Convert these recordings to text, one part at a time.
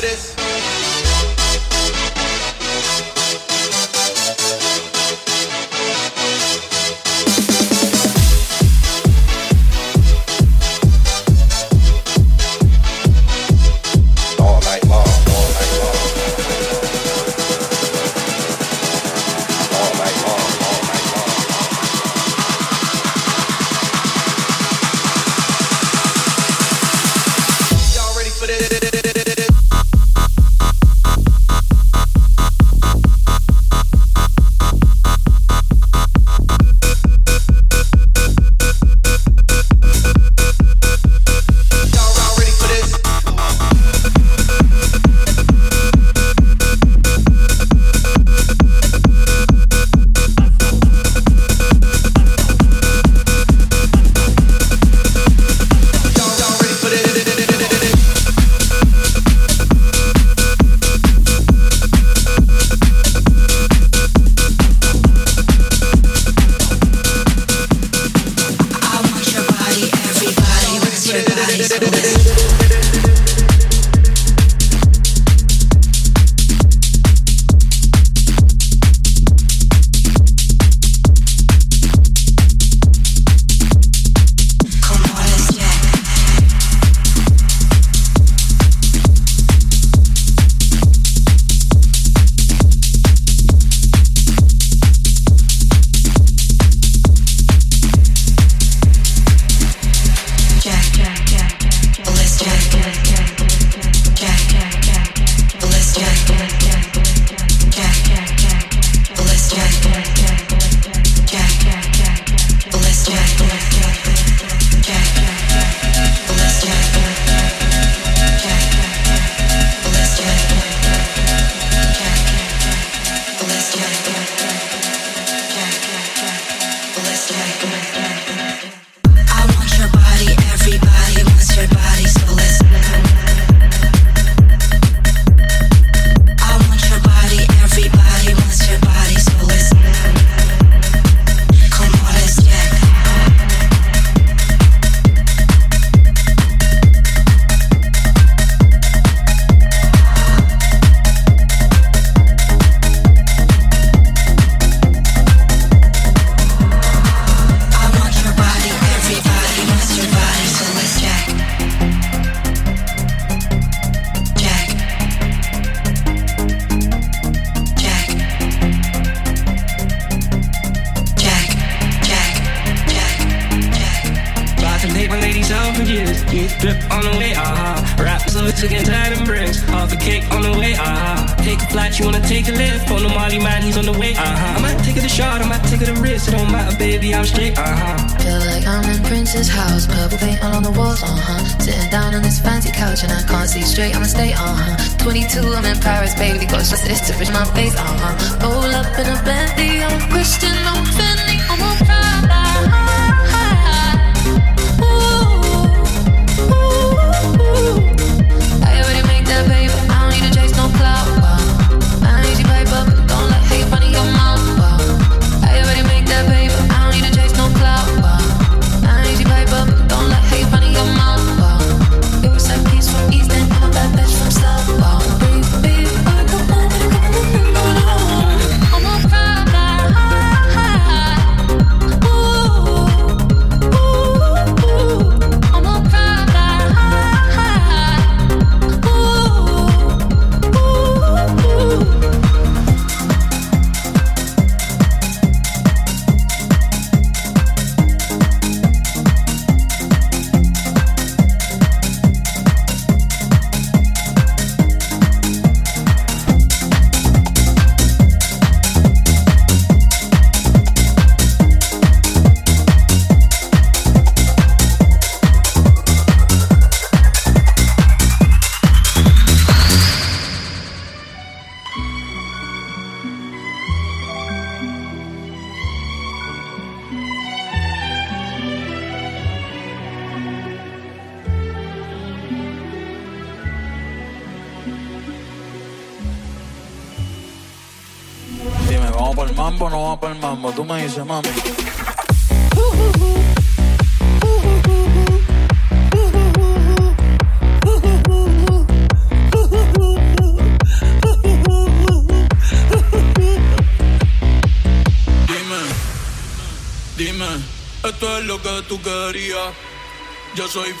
hombres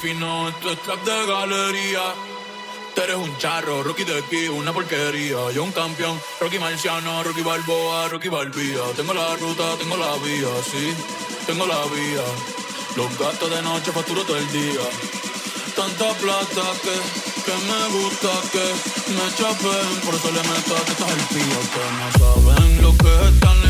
fino, esto es trap de galería. Tú eres un charro, Rocky de aquí, una porquería. Yo un campeón, Rocky Marciano, Rocky Balboa, Rocky Balbía. Tengo la ruta, tengo la vía, sí, tengo la vía. Los gastos de noche facturo todo el día. Tanta plata que, que me gusta que me chapen. Por eso le meto que estás el pío. Que no saben lo que están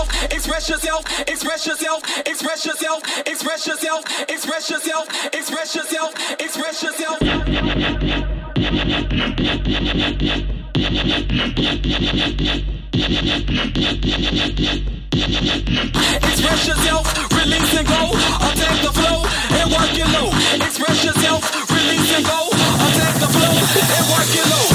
yourself, express yourself, express yourself, express yourself, express yourself, express yourself, express yourself, express yourself. Express yourself, release and go, attack the flow and work it low. Express yourself, release and go, attack the flow and work it low.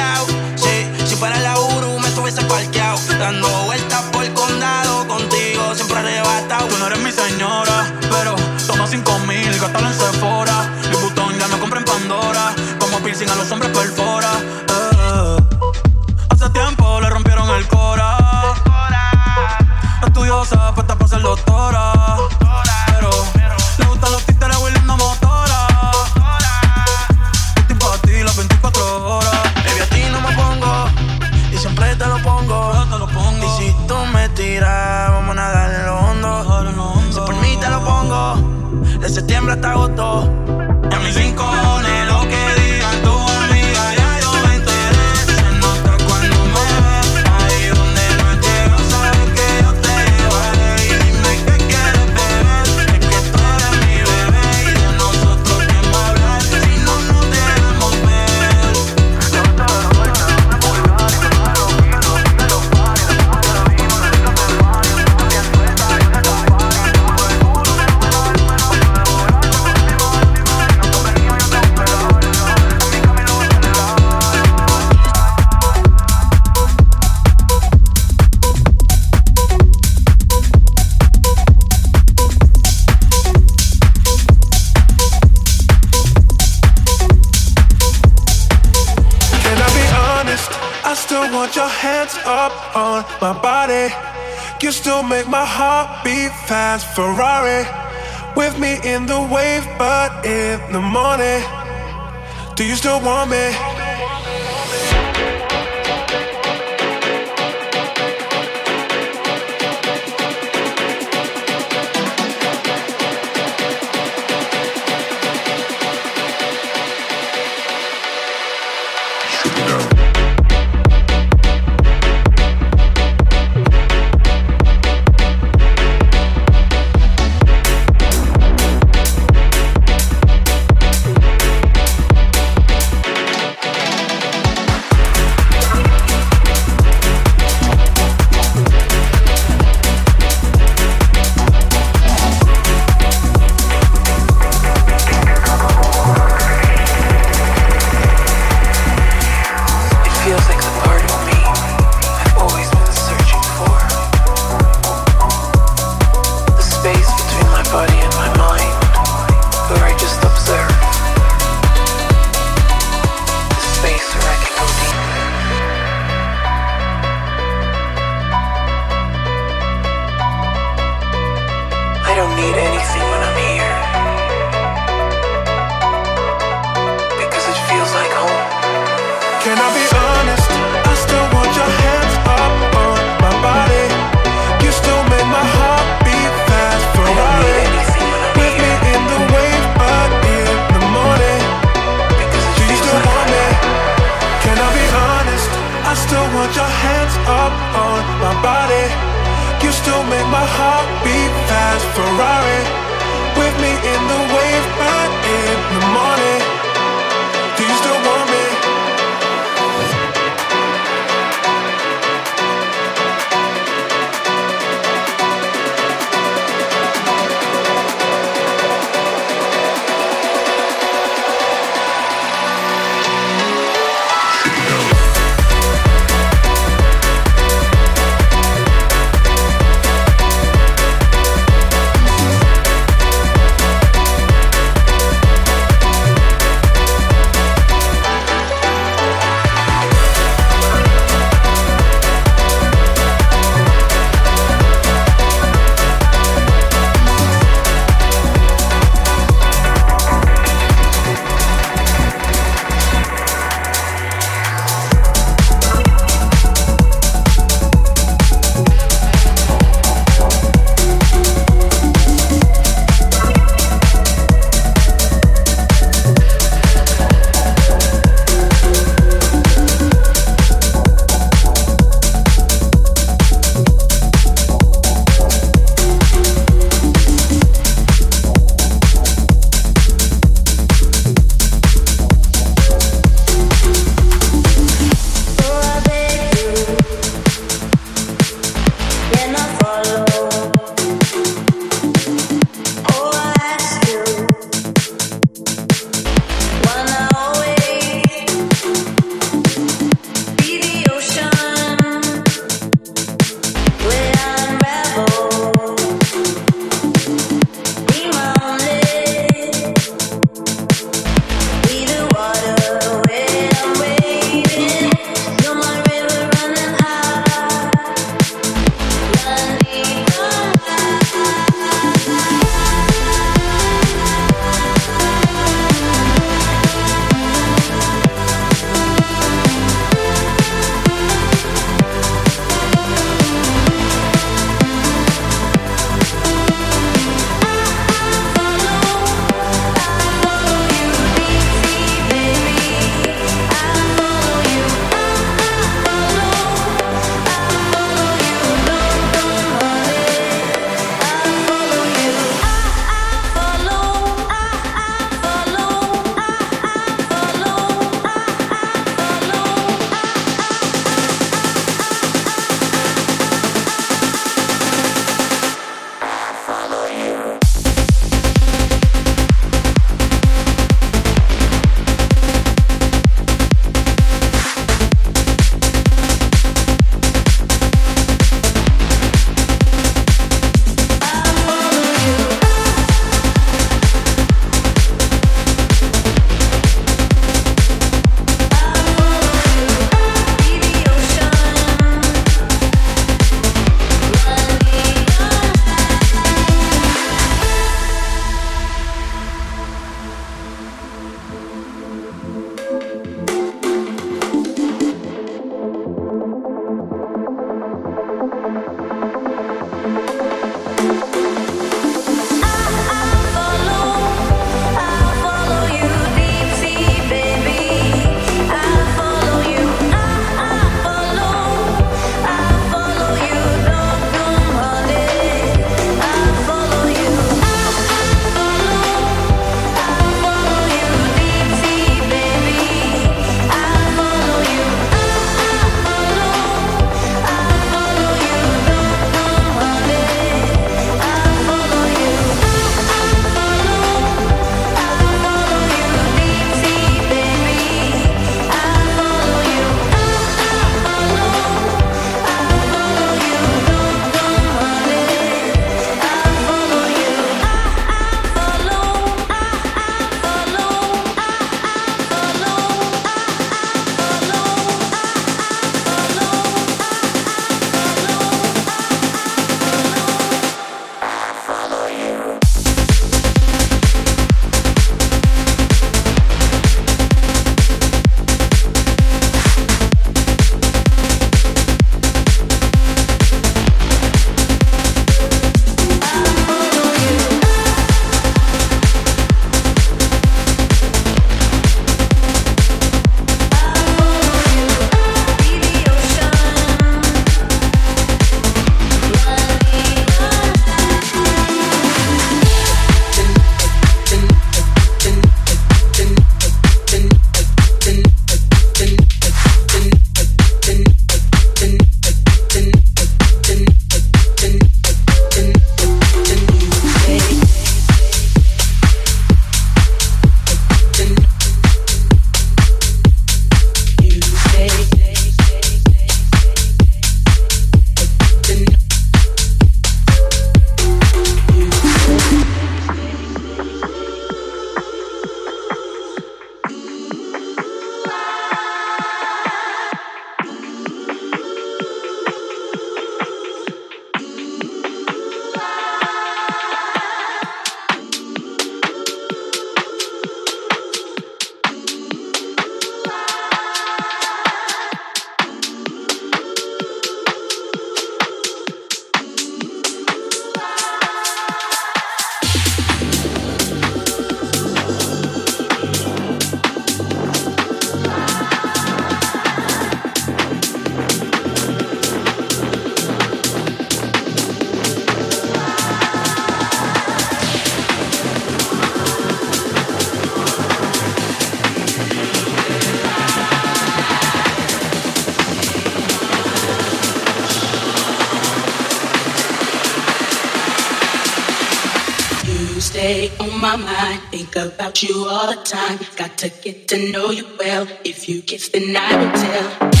You all the time. Got to get to know you well. If you kiss, then I will tell.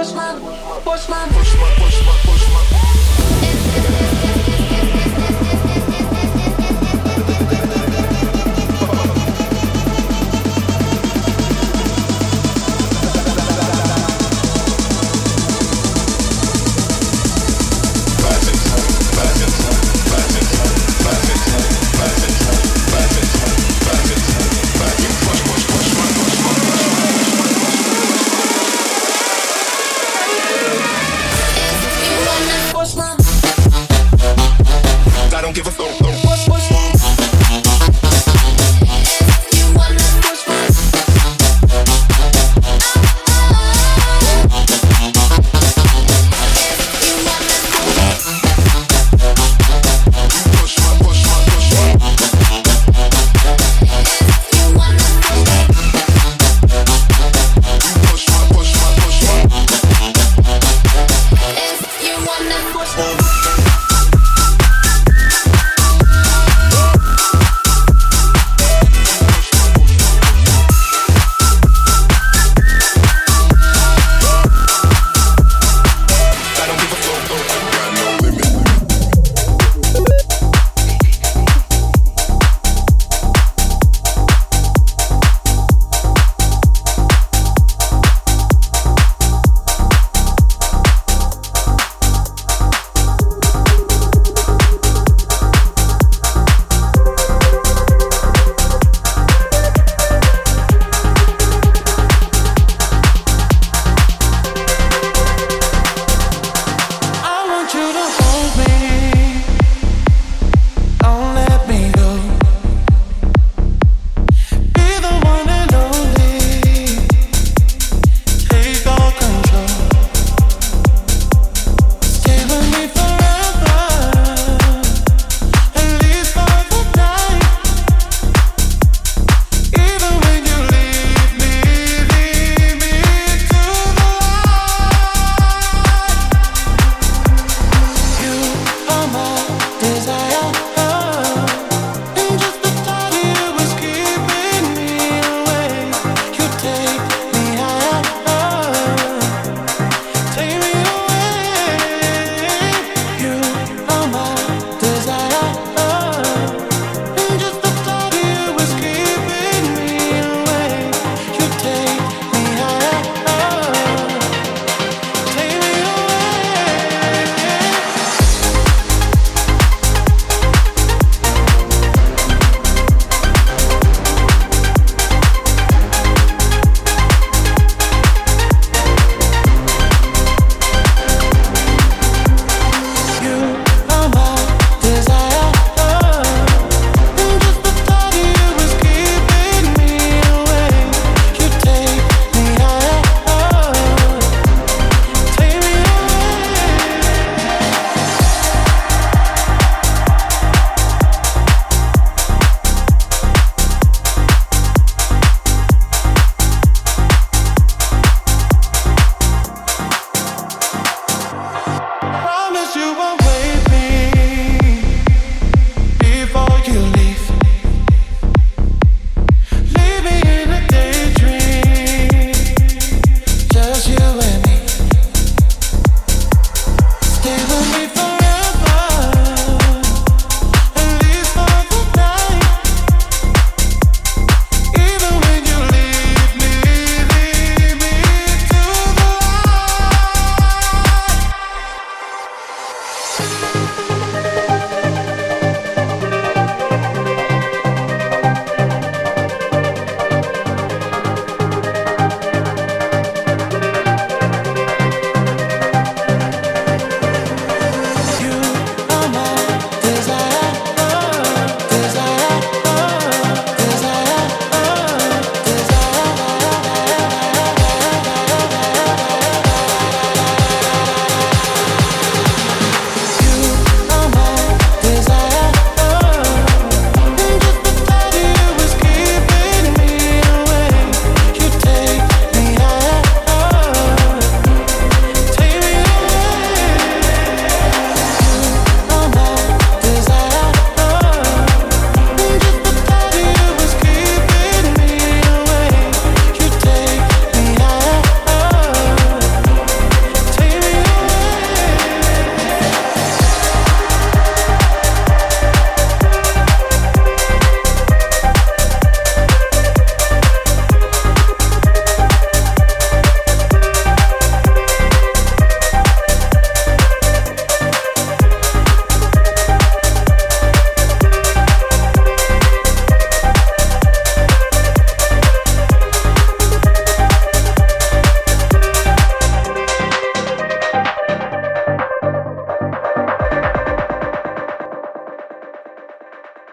Bushman, Bushman, Bushman, Bushman, Bushman.